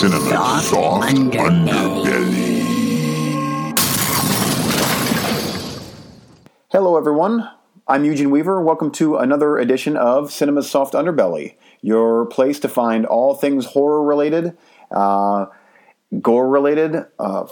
Cinema Soft Underbelly. Hello, everyone. I'm Eugene Weaver. Welcome to another edition of Cinema's Soft Underbelly, your place to find all things horror related, uh, gore related, uh,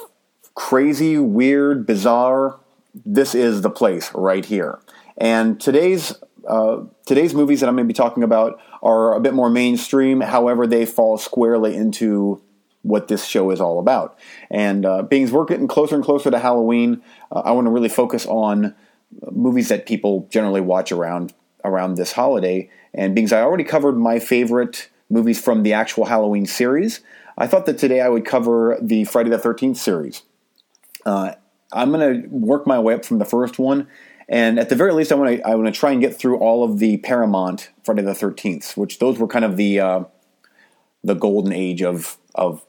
crazy, weird, bizarre. This is the place right here. And today's uh, today's movies that I'm going to be talking about are a bit more mainstream. However, they fall squarely into what this show is all about. And uh, being we're getting closer and closer to Halloween, uh, I want to really focus on movies that people generally watch around around this holiday. And being I already covered my favorite movies from the actual Halloween series, I thought that today I would cover the Friday the Thirteenth series. Uh, I'm going to work my way up from the first one and at the very least, I want to I want to try and get through all of the Paramount Friday the Thirteenth, which those were kind of the uh, the golden age of of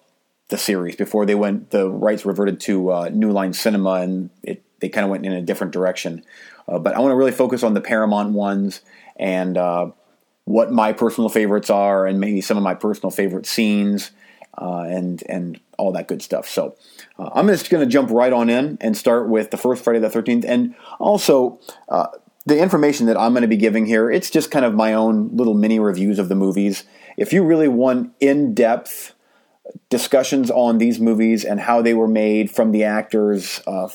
the series before they went the rights reverted to uh, New Line Cinema and it they kind of went in a different direction. Uh, but I want to really focus on the Paramount ones and uh, what my personal favorites are, and maybe some of my personal favorite scenes, uh, and and all that good stuff. So uh, I'm just going to jump right on in and start with the first Friday the 13th. And also, uh, the information that I'm going to be giving here, it's just kind of my own little mini reviews of the movies. If you really want in depth discussions on these movies and how they were made from the actors, uh,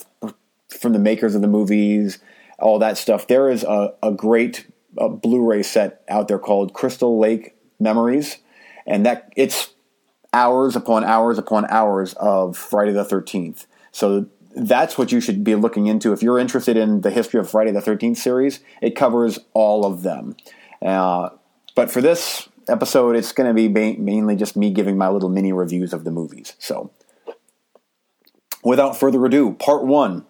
from the makers of the movies, all that stuff, there is a, a great uh, Blu ray set out there called Crystal Lake Memories. And that it's hours upon hours upon hours of Friday the 13th. So that's what you should be looking into. If you're interested in the history of Friday the 13th series, it covers all of them. Uh, but for this episode, it's going to be ba- mainly just me giving my little mini reviews of the movies. So without further ado, part one.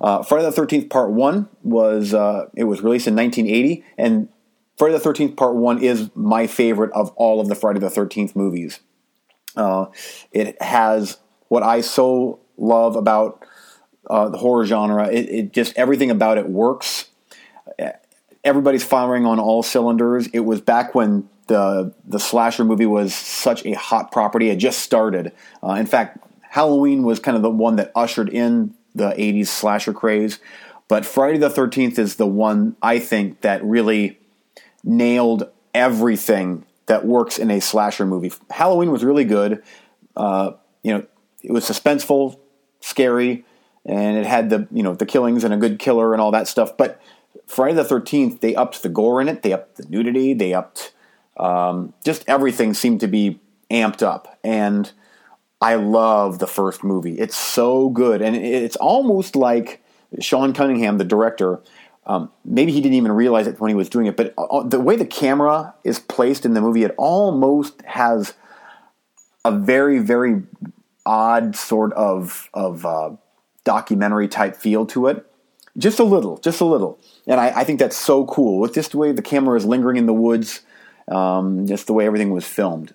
Uh, Friday the 13th Part 1 was, uh, it was released in 1980, and Friday the 13th Part 1 is my favorite of all of the Friday the 13th movies. Uh, it has what I so love about uh, the horror genre. It, it, just everything about it works. Everybody's firing on all cylinders. It was back when the the slasher movie was such a hot property. It just started. Uh, in fact, Halloween was kind of the one that ushered in the '80s slasher craze. But Friday the 13th is the one I think that really nailed everything that works in a slasher movie. Halloween was really good. Uh, you know, it was suspenseful, scary, and it had the you know the killings and a good killer and all that stuff. But Friday the Thirteenth, they upped the gore in it. They upped the nudity. They upped um, just everything seemed to be amped up. And I love the first movie. It's so good, and it's almost like Sean Cunningham, the director um, maybe he didn't even realize it when he was doing it, but uh, the way the camera is placed in the movie, it almost has a very, very odd sort of of uh, documentary type feel to it. Just a little, just a little, and I, I, think that's so cool. With just the way the camera is lingering in the woods, um, just the way everything was filmed.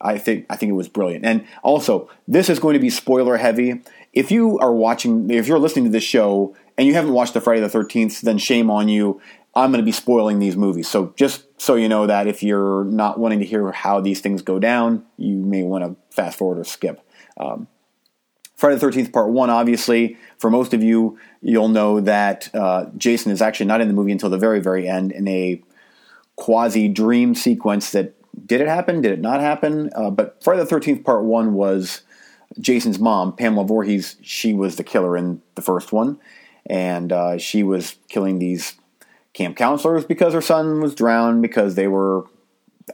I think I think it was brilliant. And also, this is going to be spoiler heavy. If you are watching, if you're listening to this show and you haven't watched the Friday the 13th, then shame on you. I'm going to be spoiling these movies. So just so you know that if you're not wanting to hear how these things go down, you may want to fast forward or skip. Um, Friday the 13th, part one, obviously, for most of you, you'll know that uh, Jason is actually not in the movie until the very, very end in a quasi dream sequence that did it happen? Did it not happen? Uh, but Friday the 13th, part one was Jason's mom, Pamela Voorhees. She was the killer in the first one and uh, she was killing these camp counselors because her son was drowned because they were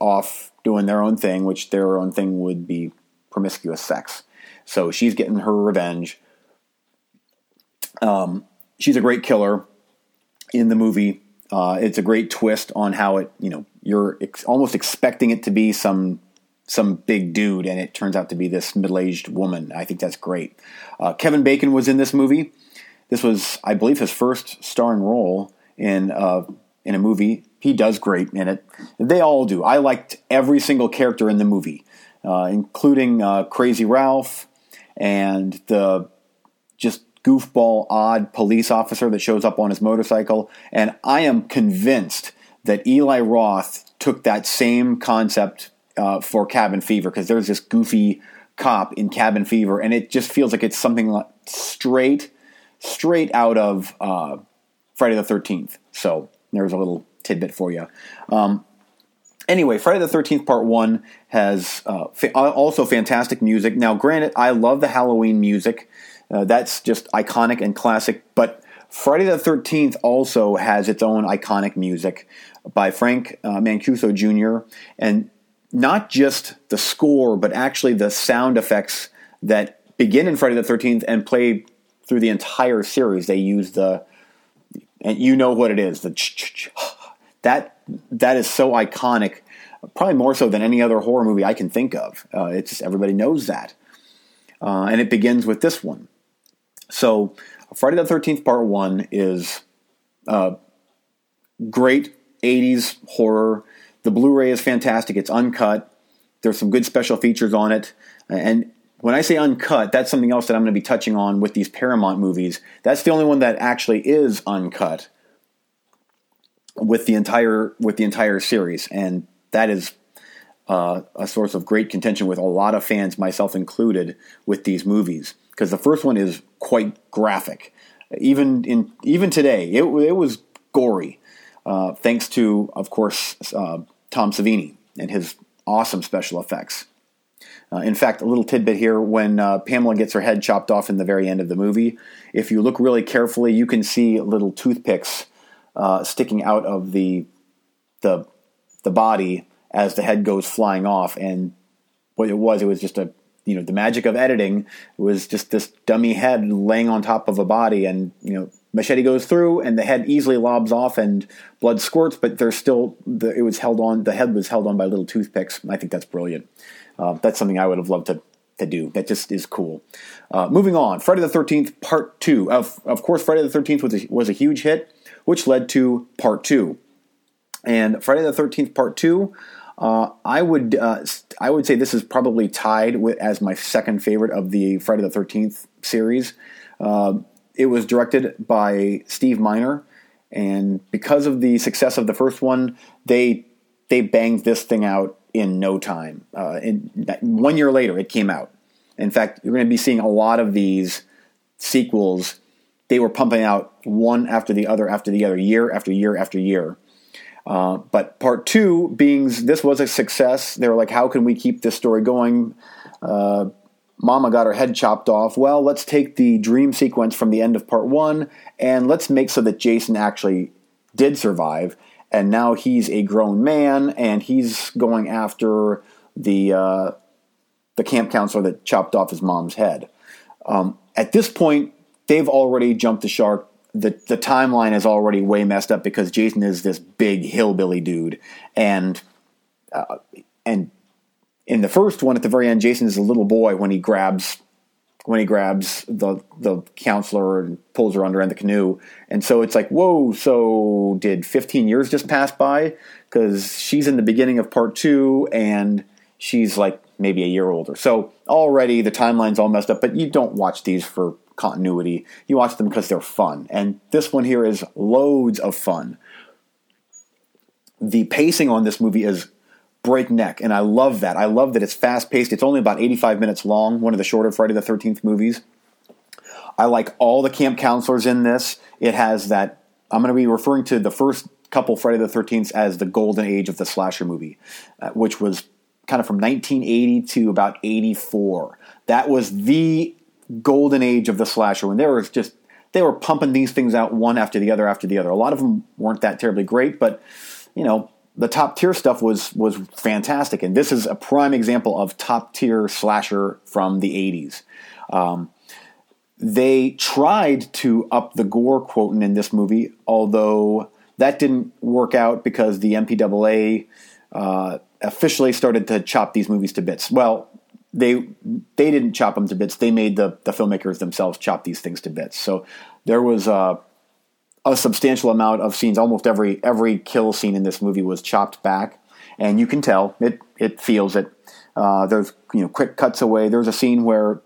off doing their own thing, which their own thing would be promiscuous sex. So she's getting her revenge. Um, she's a great killer in the movie. Uh, it's a great twist on how it, you know, you're ex- almost expecting it to be some some big dude, and it turns out to be this middle aged woman. I think that's great. Uh, Kevin Bacon was in this movie. This was, I believe, his first starring role in uh, in a movie. He does great in it. They all do. I liked every single character in the movie, uh, including uh, Crazy Ralph and the just goofball, odd police officer that shows up on his motorcycle. And I am convinced that Eli Roth took that same concept uh, for Cabin Fever because there's this goofy cop in Cabin Fever, and it just feels like it's something like straight, straight out of uh, Friday the Thirteenth. So there's a little tidbit for you. Um, anyway, Friday the Thirteenth Part One has uh, fa- also fantastic music. Now, granted, I love the Halloween music. Uh, that's just iconic and classic. But Friday the Thirteenth also has its own iconic music by Frank uh, Mancuso Jr. and not just the score, but actually the sound effects that begin in Friday the Thirteenth and play through the entire series. They use the and you know what it is the that that is so iconic probably more so than any other horror movie i can think of uh, it's just everybody knows that uh, and it begins with this one so friday the 13th part one is uh, great 80s horror. The blu-ray is fantastic. It's uncut. There's some good special features on it. And when I say uncut, that's something else that I'm going to be touching on with these Paramount movies. That's the only one that actually is uncut with the entire with the entire series, and that is uh, a source of great contention with a lot of fans, myself included, with these movies because the first one is quite graphic. Even in even today, it, it was gory, uh, thanks to, of course, uh, Tom Savini and his awesome special effects. Uh, in fact, a little tidbit here when uh, Pamela gets her head chopped off in the very end of the movie, if you look really carefully, you can see little toothpicks uh, sticking out of the, the, the body as the head goes flying off. And what it was, it was just a you know the magic of editing was just this dummy head laying on top of a body and you know machete goes through and the head easily lobs off and blood squirts but there's still the, it was held on the head was held on by little toothpicks i think that's brilliant uh, that's something I would have loved to to do. That just is cool. Uh, moving on, Friday the Thirteenth Part Two. Of of course, Friday the Thirteenth was a, was a huge hit, which led to Part Two. And Friday the Thirteenth Part Two, uh, I would uh, I would say this is probably tied with as my second favorite of the Friday the Thirteenth series. Uh, it was directed by Steve Miner, and because of the success of the first one, they they banged this thing out in no time. Uh, in, one year later, it came out. In fact, you're going to be seeing a lot of these sequels. They were pumping out one after the other after the other, year after year after year. Uh, but part two, being this was a success, they were like, how can we keep this story going? Uh, Mama got her head chopped off. Well, let's take the dream sequence from the end of part one and let's make so that Jason actually did survive and now he's a grown man and he's going after the uh, the camp counselor that chopped off his mom's head. Um, at this point, they've already jumped the shark. The the timeline is already way messed up because Jason is this big hillbilly dude, and uh, and in the first one at the very end, Jason is a little boy when he grabs when he grabs the the counselor and pulls her under in the canoe. And so it's like, whoa, so did 15 years just pass by? Because she's in the beginning of part two and she's like maybe a year older. So already the timeline's all messed up, but you don't watch these for continuity. You watch them because they're fun. And this one here is loads of fun. The pacing on this movie is breakneck, and I love that. I love that it's fast paced. It's only about 85 minutes long, one of the shorter Friday the 13th movies. I like all the camp counselors in this. It has that, I'm going to be referring to the first couple Friday the 13th as the golden age of the slasher movie, uh, which was kind of from 1980 to about 84. That was the golden age of the slasher when there was just they were pumping these things out one after the other after the other. A lot of them weren't that terribly great, but you know, the top tier stuff was was fantastic, and this is a prime example of top tier slasher from the '80s. Um, they tried to up the gore quotient in this movie, although that didn't work out because the MPAA uh, officially started to chop these movies to bits. Well, they they didn't chop them to bits. They made the the filmmakers themselves chop these things to bits. So there was. Uh, a substantial amount of scenes. Almost every every kill scene in this movie was chopped back, and you can tell it it feels it. Uh, there's you know quick cuts away. There's a scene where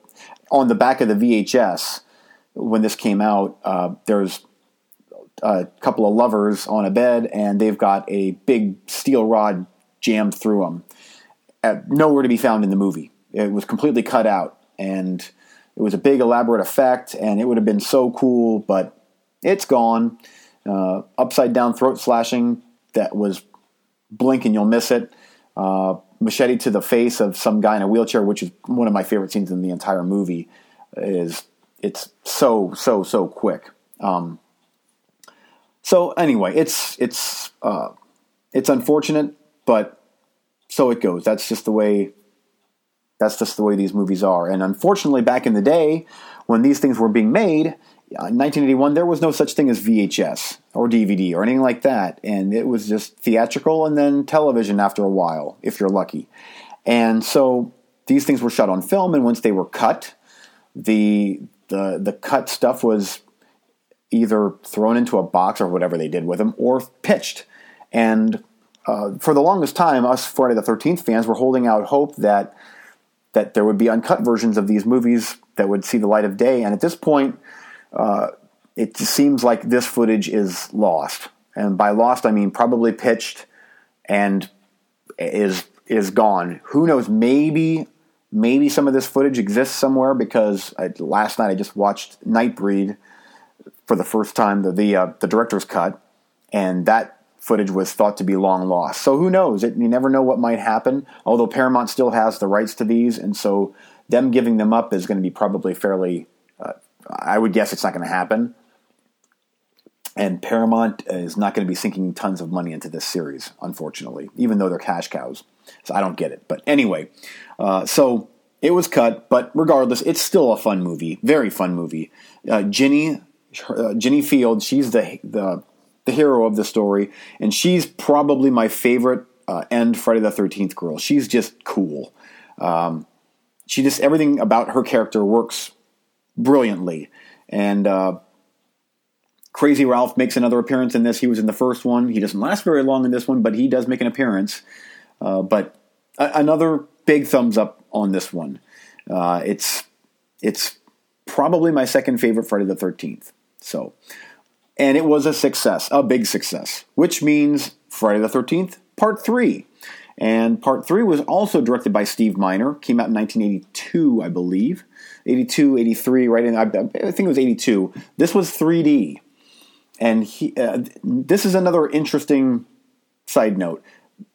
on the back of the VHS when this came out, uh, there's a couple of lovers on a bed, and they've got a big steel rod jammed through them. Uh, nowhere to be found in the movie. It was completely cut out, and it was a big elaborate effect, and it would have been so cool, but it's gone. Uh, upside down throat slashing that was blink and you'll miss it. Uh, machete to the face of some guy in a wheelchair, which is one of my favorite scenes in the entire movie. Is it's so so so quick. Um, so anyway, it's it's uh, it's unfortunate, but so it goes. That's just the way. That's just the way these movies are. And unfortunately, back in the day when these things were being made, uh, 1981, there was no such thing as VHS or DVD or anything like that. And it was just theatrical and then television after a while, if you're lucky. And so these things were shot on film, and once they were cut, the the the cut stuff was either thrown into a box or whatever they did with them, or pitched. And uh, for the longest time, us Friday the Thirteenth fans were holding out hope that that there would be uncut versions of these movies that would see the light of day. And at this point, uh, it seems like this footage is lost. And by lost, I mean probably pitched and is is gone. Who knows? Maybe maybe some of this footage exists somewhere because I, last night I just watched Nightbreed for the first time, the the, uh, the director's cut, and that footage was thought to be long lost. So who knows? It, you never know what might happen. Although Paramount still has the rights to these, and so them giving them up is going to be probably fairly. Uh, I would guess it's not going to happen. And Paramount is not going to be sinking tons of money into this series, unfortunately, even though they're cash cows. So I don't get it. But anyway, uh, so it was cut, but regardless, it's still a fun movie, very fun movie. Uh, Ginny, uh, Ginny Field, she's the the the hero of the story, and she's probably my favorite uh, end Friday the Thirteenth girl. She's just cool. Um, she just everything about her character works brilliantly, and uh, Crazy Ralph makes another appearance in this. He was in the first one. He doesn't last very long in this one, but he does make an appearance. Uh, but a- another big thumbs up on this one. Uh, it's it's probably my second favorite Friday the Thirteenth. So, and it was a success, a big success, which means Friday the Thirteenth Part Three. And part three was also directed by Steve Miner. Came out in 1982, I believe. 82, 83, right in, I, think it was 82. This was 3D and he, uh, this is another interesting side note.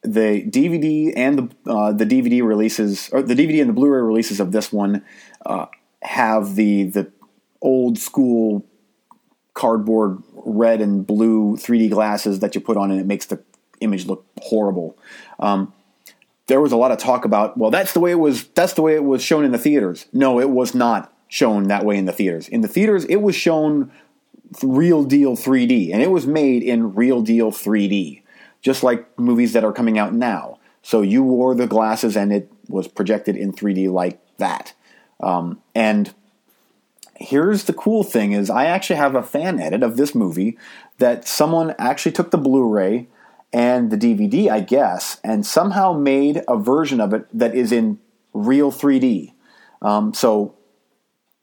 The DVD and the uh, the DVD releases, or the DVD and the Blu-ray releases of this one, uh, have the the old school cardboard red and blue 3D glasses that you put on, and it makes the image look horrible. Um, there was a lot of talk about, well, that's the way it was. That's the way it was shown in the theaters. No, it was not shown that way in the theaters. In the theaters, it was shown real deal 3D, and it was made in real deal 3D, just like movies that are coming out now. So you wore the glasses, and it was projected in 3D like that. Um, and here's the cool thing: is I actually have a fan edit of this movie that someone actually took the Blu-ray and the DVD, I guess, and somehow made a version of it that is in real 3D. Um, so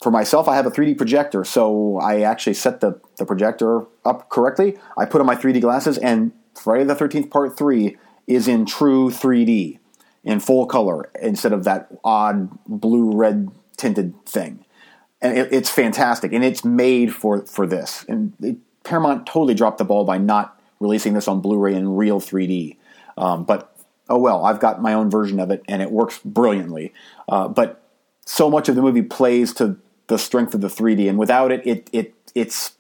for myself, I have a 3D projector, so I actually set the, the projector up correctly. I put on my 3D glasses, and Friday the 13th Part 3 is in true 3D, in full color, instead of that odd blue red tinted thing. And it, it's fantastic, and it's made for, for this. And it, Paramount totally dropped the ball by not releasing this on Blu ray in real 3D. Um, but oh well, I've got my own version of it, and it works brilliantly. Uh, but so much of the movie plays to the strength of the 3D, and without it, it it it's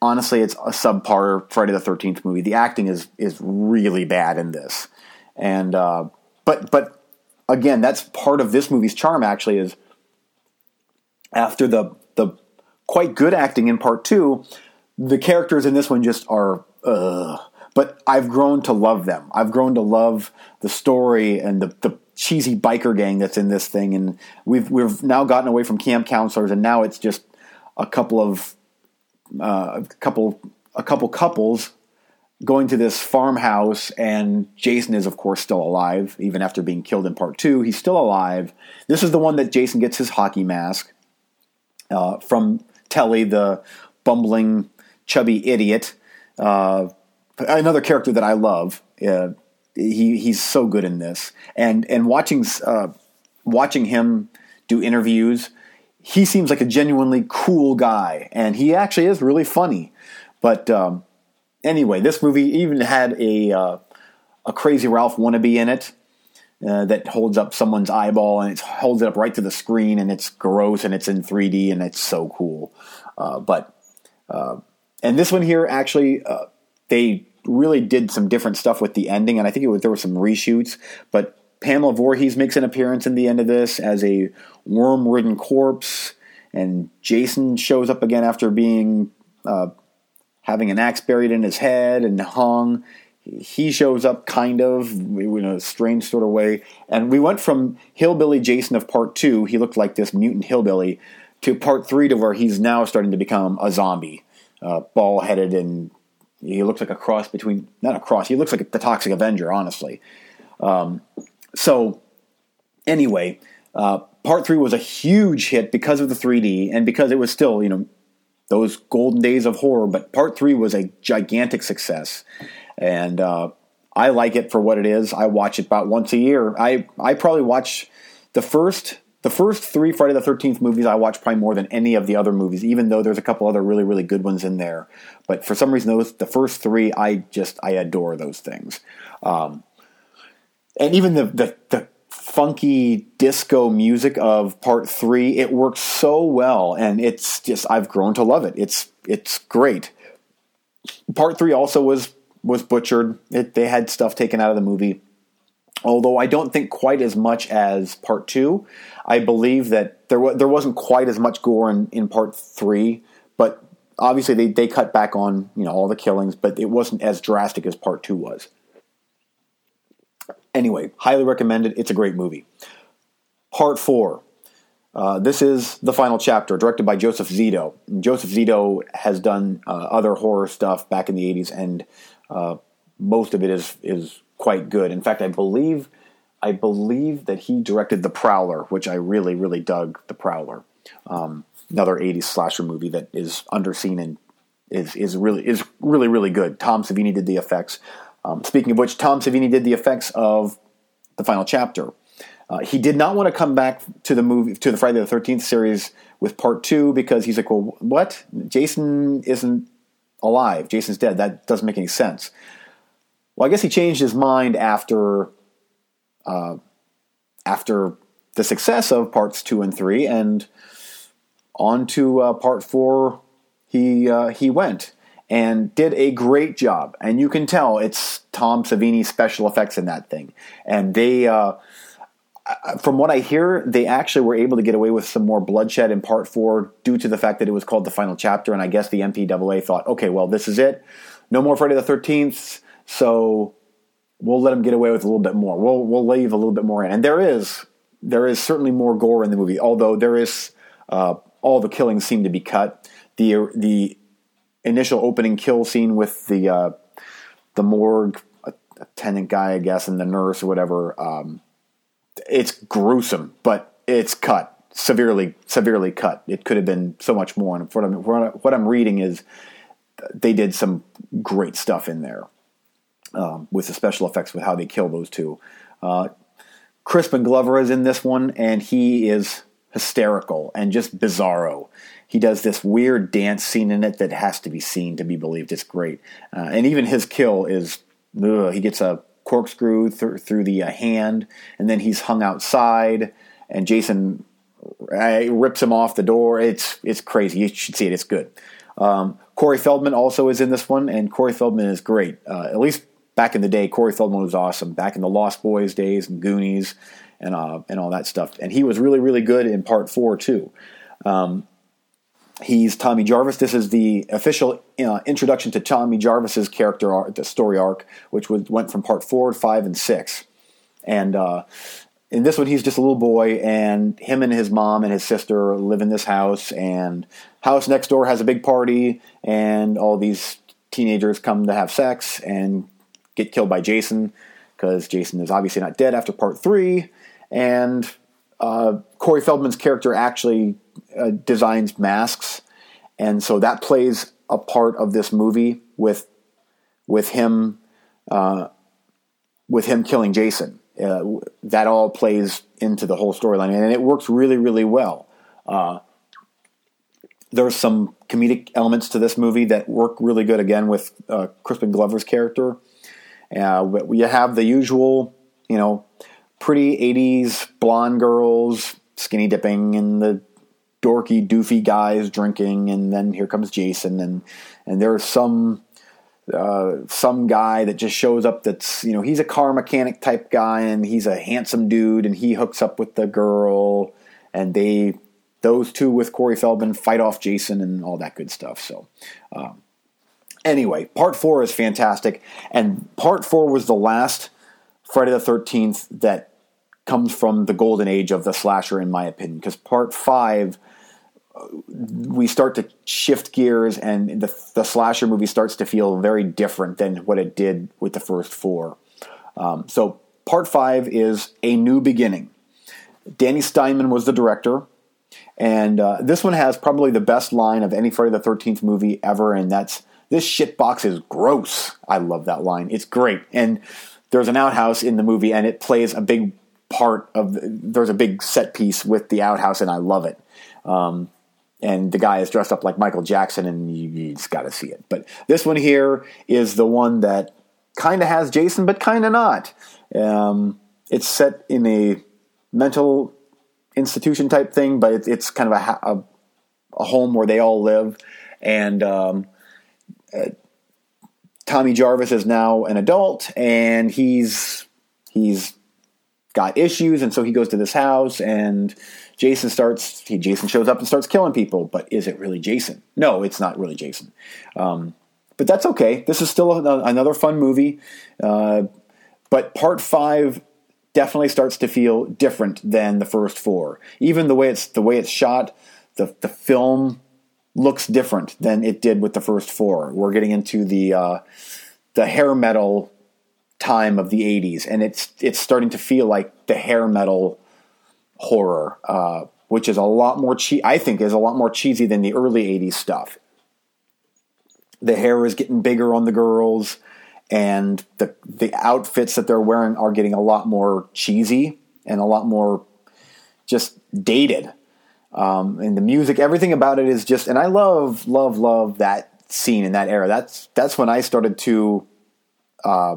honestly it's a subpar Friday the Thirteenth movie. The acting is is really bad in this, and uh, but but again, that's part of this movie's charm. Actually, is after the the quite good acting in part two, the characters in this one just are. Uh, but I've grown to love them. I've grown to love the story and the, the cheesy biker gang that's in this thing, and we've we've now gotten away from camp counselors, and now it's just a couple of uh, a couple a couple couples going to this farmhouse, and Jason is of course still alive, even after being killed in part two. He's still alive. This is the one that Jason gets his hockey mask uh, from Telly, the bumbling, chubby idiot. Uh, another character that I love. Uh, he he's so good in this, and and watching uh, watching him do interviews, he seems like a genuinely cool guy, and he actually is really funny. But um, anyway, this movie even had a uh, a Crazy Ralph wannabe in it. Uh, that holds up someone's eyeball and it holds it up right to the screen and it's gross and it's in 3D and it's so cool. Uh, but uh, and this one here actually uh, they really did some different stuff with the ending and I think it was, there were some reshoots. But Pamela Voorhees makes an appearance in the end of this as a worm-ridden corpse, and Jason shows up again after being uh, having an axe buried in his head and hung he shows up kind of in a strange sort of way. And we went from Hillbilly Jason of part two, he looked like this mutant hillbilly, to part three to where he's now starting to become a zombie, uh, ball headed, and he looks like a cross between, not a cross, he looks like the Toxic Avenger, honestly. Um, so, anyway, uh, part three was a huge hit because of the 3D and because it was still, you know, those golden days of horror, but part three was a gigantic success and uh, I like it for what it is. I watch it about once a year. I I probably watch the first the first three Friday the Thirteenth movies. I watch probably more than any of the other movies, even though there's a couple other really really good ones in there. But for some reason, those the first three, I just I adore those things. Um, and even the, the the funky disco music of part three, it works so well, and it's just I've grown to love it. It's it's great. Part three also was was butchered. It, they had stuff taken out of the movie. Although I don't think quite as much as part two. I believe that there was there wasn't quite as much gore in, in part three, but obviously they, they cut back on you know all the killings, but it wasn't as drastic as part two was. Anyway, highly recommended. It's a great movie. Part four. Uh, this is the final chapter, directed by Joseph Zito. Joseph Zito has done uh, other horror stuff back in the '80s, and uh, most of it is is quite good. In fact, I believe I believe that he directed The Prowler, which I really really dug. The Prowler, um, another '80s slasher movie that is underseen and is is really is really really good. Tom Savini did the effects. Um, speaking of which, Tom Savini did the effects of the final chapter. Uh, he did not want to come back to the movie to the Friday the Thirteenth series with part two because he's like, well, what? Jason isn't alive. Jason's dead. That doesn't make any sense. Well, I guess he changed his mind after uh, after the success of parts two and three, and on to uh, part four. He uh, he went and did a great job, and you can tell it's Tom Savini special effects in that thing, and they uh, from what I hear, they actually were able to get away with some more bloodshed in part four due to the fact that it was called the final chapter. And I guess the MPAA thought, okay, well, this is it. No more Friday the 13th. So we'll let them get away with a little bit more. We'll, we'll leave a little bit more in. And there is, there is certainly more gore in the movie, although there is, uh, all the killings seem to be cut. The, the initial opening kill scene with the, uh, the morgue attendant guy, I guess, and the nurse or whatever, um, it's gruesome, but it's cut severely, severely cut. It could have been so much more. And what I'm, what I'm reading is they did some great stuff in there um, with the special effects with how they kill those two. Uh, Crispin Glover is in this one, and he is hysterical and just bizarro. He does this weird dance scene in it that has to be seen to be believed. It's great, uh, and even his kill is ugh, he gets a corkscrew th- through the uh, hand, and then he's hung outside, and Jason uh, rips him off the door. It's it's crazy. You should see it. It's good. Um, Corey Feldman also is in this one, and Corey Feldman is great. Uh, at least back in the day, Corey Feldman was awesome. Back in the Lost Boys days and Goonies and uh, and all that stuff, and he was really really good in Part Four too. Um, He's Tommy Jarvis. This is the official uh, introduction to Tommy Jarvis's character arc, the story arc, which was, went from part four, five, and six. And uh, in this one, he's just a little boy, and him and his mom and his sister live in this house. And house next door has a big party, and all these teenagers come to have sex and get killed by Jason because Jason is obviously not dead after part three. And uh, Corey Feldman's character actually uh, designs masks, and so that plays a part of this movie with with him uh, with him killing Jason. uh, that all plays into the whole storyline, and it works really, really well. Uh, there's some comedic elements to this movie that work really good again with uh, Crispin Glover's character. Uh, you have the usual, you know, pretty 80s blonde girls skinny dipping and the dorky, doofy guys drinking, and then here comes Jason, and and there's some uh, some guy that just shows up that's you know he's a car mechanic type guy and he's a handsome dude and he hooks up with the girl and they those two with Corey Feldman fight off Jason and all that good stuff. So. Um, anyway, part four is fantastic, and part four was the last Friday the Thirteenth that comes from the golden age of the slasher, in my opinion. Because part five, uh, we start to shift gears, and the, the slasher movie starts to feel very different than what it did with the first four. Um, so, part five is a new beginning. Danny Steinmann was the director. And uh, this one has probably the best line of any Friday the 13th movie ever, and that's this shit box is gross. I love that line. It's great. And there's an outhouse in the movie, and it plays a big part of. There's a big set piece with the outhouse, and I love it. Um, and the guy is dressed up like Michael Jackson, and you, you just got to see it. But this one here is the one that kind of has Jason, but kind of not. Um, it's set in a mental institution type thing, but it, it's kind of a, a, a, home where they all live. And um, Tommy Jarvis is now an adult, and he's he's got issues, and so he goes to this house, and Jason starts. He, Jason shows up and starts killing people, but is it really Jason? No, it's not really Jason. Um, but that's okay. This is still a, another fun movie. Uh, but part five definitely starts to feel different than the first four. Even the way it's the way it's shot, the the film looks different than it did with the first four. We're getting into the uh, the hair metal time of the 80s and it's it's starting to feel like the hair metal horror uh, which is a lot more che- I think is a lot more cheesy than the early 80s stuff the hair is getting bigger on the girls and the the outfits that they're wearing are getting a lot more cheesy and a lot more just dated um, and the music everything about it is just and I love love love that scene in that era that's that's when I started to uh,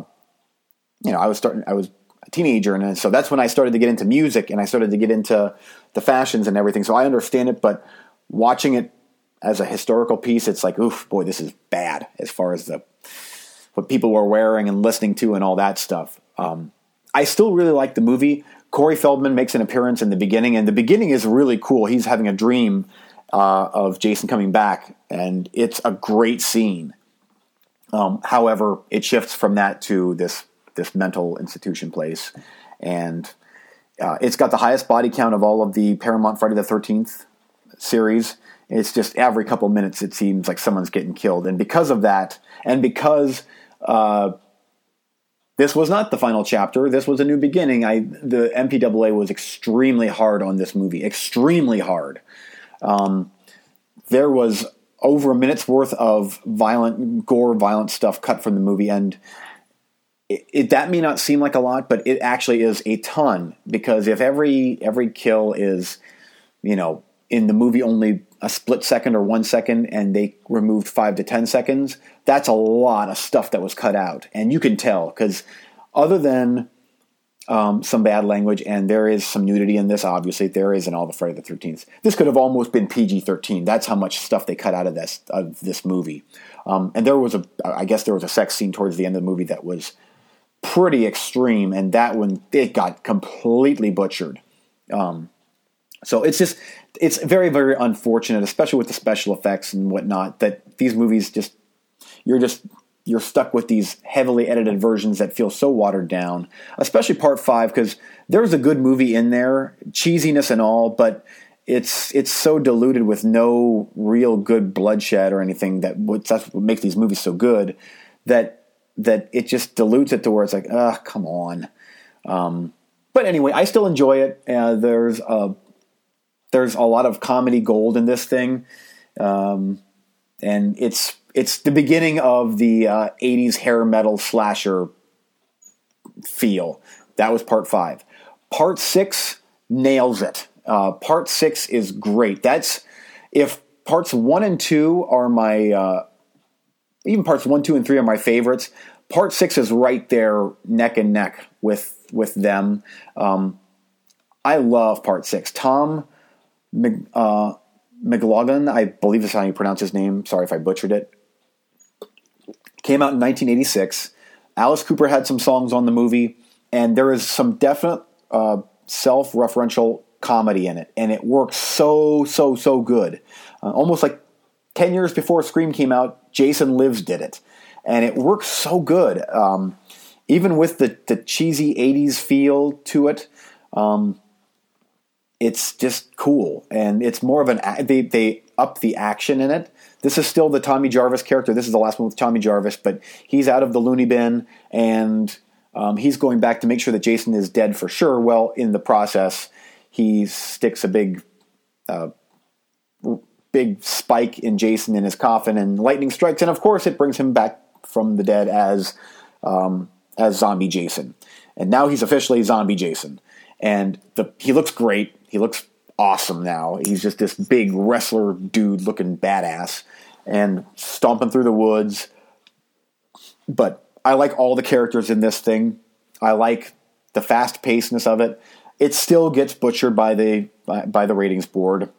you know, I was starting, I was a teenager, and so that's when I started to get into music and I started to get into the fashions and everything. So I understand it, but watching it as a historical piece, it's like, oof, boy, this is bad as far as the what people were wearing and listening to and all that stuff. Um, I still really like the movie. Corey Feldman makes an appearance in the beginning, and the beginning is really cool. He's having a dream uh, of Jason coming back, and it's a great scene. Um, however, it shifts from that to this this mental institution place, and uh, it's got the highest body count of all of the Paramount Friday the Thirteenth series. It's just every couple minutes it seems like someone's getting killed, and because of that, and because uh, this was not the final chapter, this was a new beginning. I the MPAA was extremely hard on this movie, extremely hard. Um, there was over a minute's worth of violent gore, violent stuff cut from the movie, and it, it, that may not seem like a lot, but it actually is a ton because if every every kill is, you know, in the movie only a split second or one second, and they removed five to ten seconds, that's a lot of stuff that was cut out, and you can tell because other than um, some bad language, and there is some nudity in this. Obviously, there is in all the Friday the Thirteenth. This could have almost been PG thirteen. That's how much stuff they cut out of this of this movie. Um, and there was a, I guess there was a sex scene towards the end of the movie that was pretty extreme, and that one it got completely butchered. Um, so it's just it's very very unfortunate, especially with the special effects and whatnot, that these movies just you're just you're stuck with these heavily edited versions that feel so watered down. Especially part five because there's a good movie in there, cheesiness and all, but it's it's so diluted with no real good bloodshed or anything that that's what makes these movies so good that that it just dilutes it to where it's like, ah, come on. Um, but anyway, I still enjoy it. Uh, there's a there's a lot of comedy gold in this thing, um, and it's it's the beginning of the uh, '80s hair metal slasher feel. That was part five. Part six nails it. Uh, part six is great. That's if parts one and two are my, uh, even parts one, two, and three are my favorites. Part six is right there, neck and neck with with them. Um, I love part six. Tom Mc, uh, McLoughlin, I believe is how you pronounce his name. Sorry if I butchered it. Came out in 1986. Alice Cooper had some songs on the movie, and there is some definite uh, self-referential comedy in it, and it works so so so good. Uh, almost like ten years before Scream came out, Jason Lives did it, and it works so good. Um, even with the the cheesy '80s feel to it, um, it's just cool, and it's more of an they they up the action in it. This is still the Tommy Jarvis character. This is the last one with Tommy Jarvis, but he's out of the loony bin and um, he's going back to make sure that Jason is dead for sure. Well, in the process, he sticks a big, uh, big spike in Jason in his coffin, and lightning strikes, and of course, it brings him back from the dead as um, as zombie Jason. And now he's officially zombie Jason, and the, he looks great. He looks awesome now. He's just this big wrestler dude looking badass and stomping through the woods. But I like all the characters in this thing. I like the fast pacedness of it. It still gets butchered by the by, the ratings board.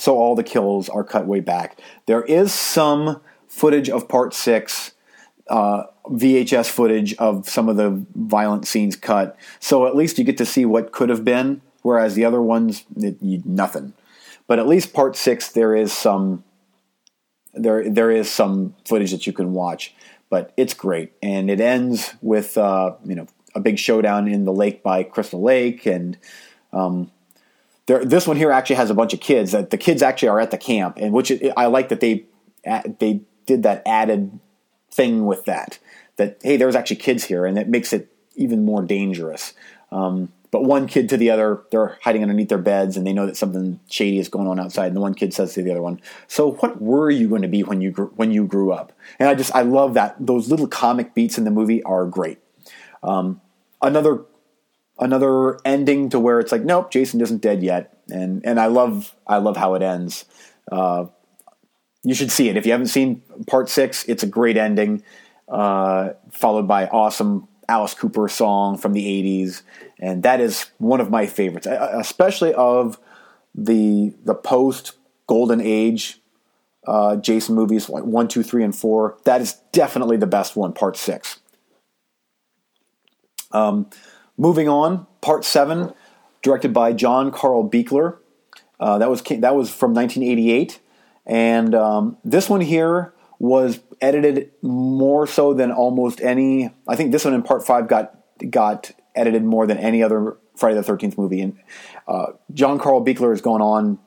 So all the kills are cut way back. There is some footage of part six, uh, VHS footage of some of the violent scenes cut. So at least you get to see what could have been whereas the other ones, it, you, nothing. But at least part six, there is some there there is some footage that you can watch. But it's great, and it ends with uh, you know a big showdown in the lake by Crystal Lake, and um, there, this one here actually has a bunch of kids. That the kids actually are at the camp, and which it, I like that they they did that added thing with that. That hey, there's actually kids here, and it makes it even more dangerous. Um, but one kid to the other, they're hiding underneath their beds, and they know that something shady is going on outside. And the one kid says to the other one, "So, what were you going to be when you grew, when you grew up?" And I just I love that those little comic beats in the movie are great. Um, another another ending to where it's like, nope, Jason isn't dead yet, and and I love I love how it ends. Uh, you should see it if you haven't seen part six. It's a great ending, uh, followed by awesome Alice Cooper song from the 80s, and that is one of my favorites, especially of the the post Golden Age uh, Jason movies like one, two, three, and four. That is definitely the best one, Part Six. Um, moving on, Part Seven, directed by John Carl Buechler. Uh, that was that was from 1988, and um, this one here was edited more so than almost any. I think this one in part five got got edited more than any other Friday the Thirteenth movie. And uh, John Carl Buechler has gone on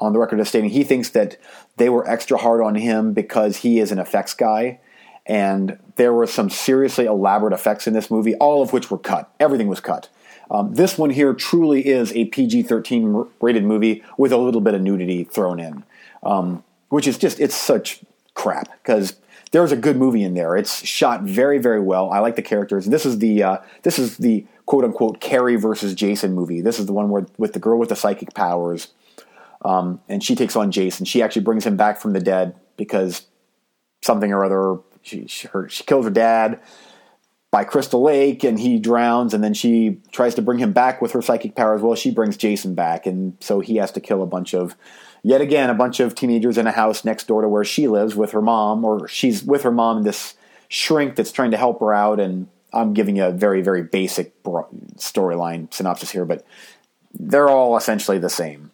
on the record as stating he thinks that they were extra hard on him because he is an effects guy. And there were some seriously elaborate effects in this movie, all of which were cut. Everything was cut. Um, this one here truly is a PG 13 rated movie with a little bit of nudity thrown in, um, which is just, it's such crap because there's a good movie in there. It's shot very, very well. I like the characters. This is the uh, this is the quote unquote Carrie versus Jason movie. This is the one where with the girl with the psychic powers, um, and she takes on Jason. She actually brings him back from the dead because something or other. She she, her, she kills her dad by Crystal Lake, and he drowns. And then she tries to bring him back with her psychic powers. Well, she brings Jason back, and so he has to kill a bunch of yet again a bunch of teenagers in a house next door to where she lives with her mom, or she's with her mom this shrink that's trying to help her out. And I'm giving you a very, very basic storyline synopsis here, but they're all essentially the same.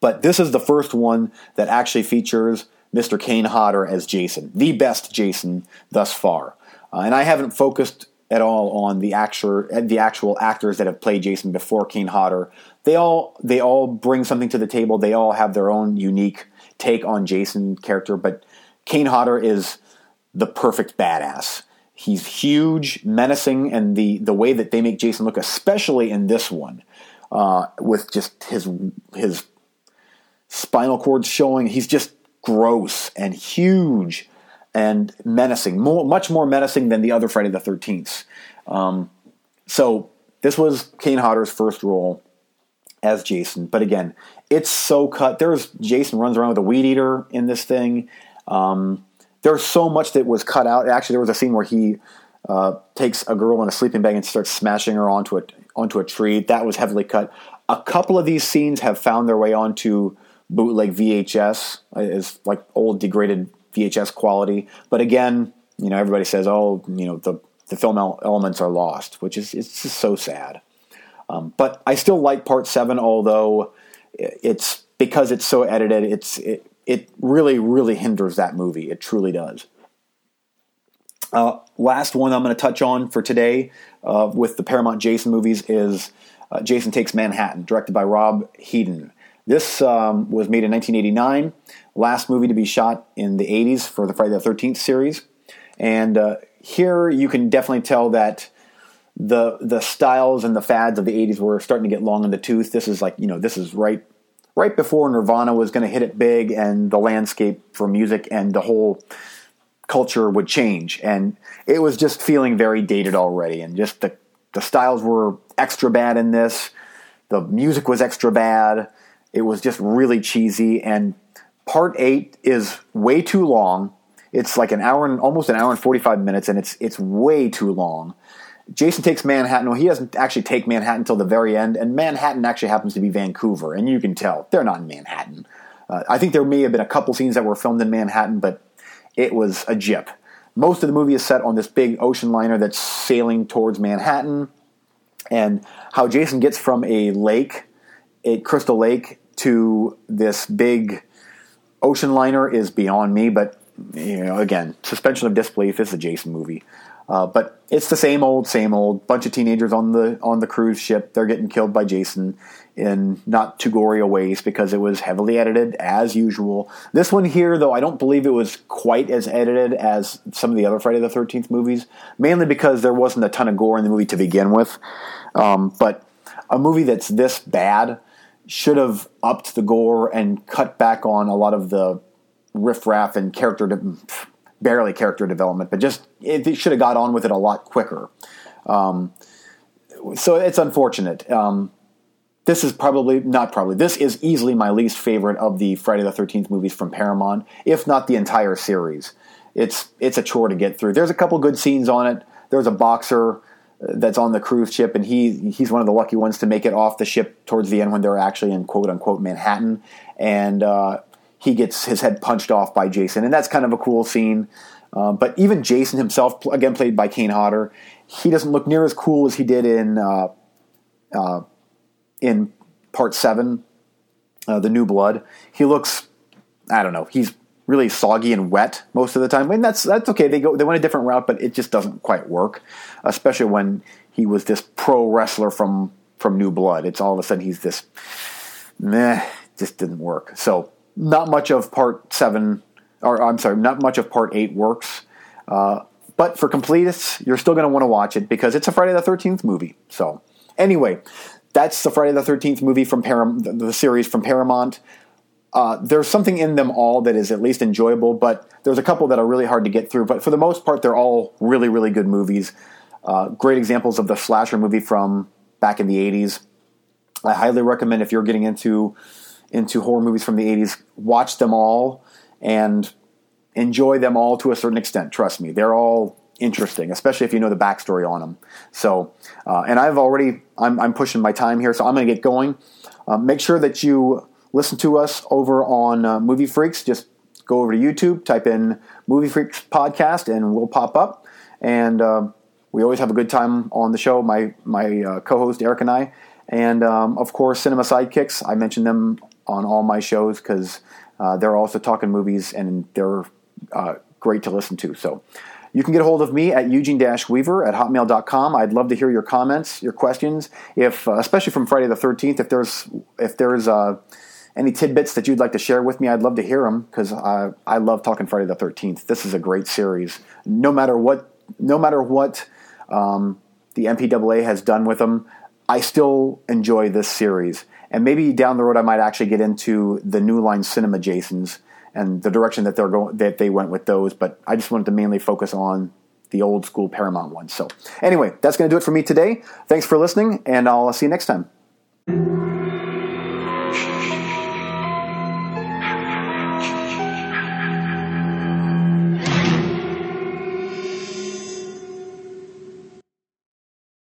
But this is the first one that actually features Mr. Kane Hodder as Jason, the best Jason thus far. Uh, and I haven't focused at all on the actual the actual actors that have played Jason before Kane Hodder they all they all bring something to the table. They all have their own unique take on Jason character, but Kane Hodder is the perfect badass. He's huge, menacing, and the the way that they make Jason look, especially in this one, uh, with just his his spinal cord showing, he's just gross and huge and menacing, more, much more menacing than the other Friday the Thirteenth. Um, so this was Kane Hodder's first role as Jason. But again, it's so cut. There's Jason runs around with a weed eater in this thing. Um, there's so much that was cut out. Actually, there was a scene where he uh, takes a girl in a sleeping bag and starts smashing her onto a onto a tree. That was heavily cut. A couple of these scenes have found their way onto bootleg VHS, is like old degraded VHS quality. But again, you know, everybody says, "Oh, you know, the the film elements are lost," which is it's just so sad. Um, but I still like Part Seven, although it's because it's so edited. It's it, it really really hinders that movie. It truly does. Uh, last one I'm going to touch on for today uh, with the Paramount Jason movies is uh, Jason Takes Manhattan, directed by Rob Hedden. This um, was made in 1989, last movie to be shot in the 80s for the Friday the 13th series. And uh, here you can definitely tell that the the styles and the fads of the 80s were starting to get long in the tooth. This is like, you know, this is right right before Nirvana was going to hit it big and the landscape for music and the whole culture would change. And it was just feeling very dated already. And just the, the styles were extra bad in this. The music was extra bad. It was just really cheesy. And part eight is way too long. It's like an hour and almost an hour and 45 minutes, and it's, it's way too long. Jason takes Manhattan. Well, he doesn't actually take Manhattan until the very end, and Manhattan actually happens to be Vancouver, and you can tell they're not in Manhattan. Uh, I think there may have been a couple scenes that were filmed in Manhattan, but it was a jip. Most of the movie is set on this big ocean liner that's sailing towards Manhattan, and how Jason gets from a lake, a crystal lake, to this big ocean liner is beyond me. But you know, again, suspension of disbelief. is a Jason movie. Uh, but it's the same old, same old. Bunch of teenagers on the on the cruise ship. They're getting killed by Jason in not too gory a ways because it was heavily edited as usual. This one here, though, I don't believe it was quite as edited as some of the other Friday the Thirteenth movies. Mainly because there wasn't a ton of gore in the movie to begin with. Um, but a movie that's this bad should have upped the gore and cut back on a lot of the riffraff and character. De- barely character development, but just it, should have got on with it a lot quicker. Um, so it's unfortunate. Um, this is probably not probably this is easily my least favorite of the Friday the Thirteenth movies from Paramount, if not the entire series. It's it's a chore to get through. There's a couple good scenes on it. There's a boxer that's on the cruise ship, and he he's one of the lucky ones to make it off the ship towards the end when they're actually in quote unquote Manhattan, and uh, he gets his head punched off by Jason, and that's kind of a cool scene. Uh, but even Jason himself, again played by Kane Hodder, he doesn't look near as cool as he did in uh, uh, in Part Seven, uh, The New Blood. He looks, I don't know, he's really soggy and wet most of the time. Mean, that's that's okay. They go they went a different route, but it just doesn't quite work, especially when he was this pro wrestler from from New Blood. It's all of a sudden he's this meh, just didn't work. So not much of part seven, or I'm sorry, not much of part eight works. Uh, but for completists, you're still going to want to watch it because it's a Friday the 13th movie. So, anyway, that's the Friday the 13th movie from Param- the series from Paramount. Uh, there's something in them all that is at least enjoyable, but there's a couple that are really hard to get through. But for the most part, they're all really, really good movies. Uh, great examples of the slasher movie from back in the 80s. I highly recommend if you're getting into into horror movies from the 80s, watch them all and enjoy them all to a certain extent. Trust me, they're all interesting, especially if you know the backstory on them. So, uh, and I've already, I'm, I'm, pushing my time here, so I'm going to get going. Uh, make sure that you listen to us over on uh, Movie Freaks. Just go over to YouTube, type in Movie Freaks Podcast, and we'll pop up. And uh, we always have a good time on the show, my, my uh, co host Eric and I. And um, of course, Cinema Sidekicks. I mentioned them on all my shows because uh, they're also talking movies and they're uh, great to listen to. So you can get a hold of me at eugene-weaver at hotmail.com. I'd love to hear your comments, your questions, if uh, especially from Friday the 13th. If there's if there's any tidbits that you'd like to share with me, I'd love to hear them because I, I love talking Friday the 13th. This is a great series. No matter what, no matter what um, the MPAA has done with them, I still enjoy this series. And maybe down the road, I might actually get into the New Line Cinema Jasons and the direction that they're going that they went with those. But I just wanted to mainly focus on the old school Paramount ones. So, anyway, that's going to do it for me today. Thanks for listening, and I'll see you next time.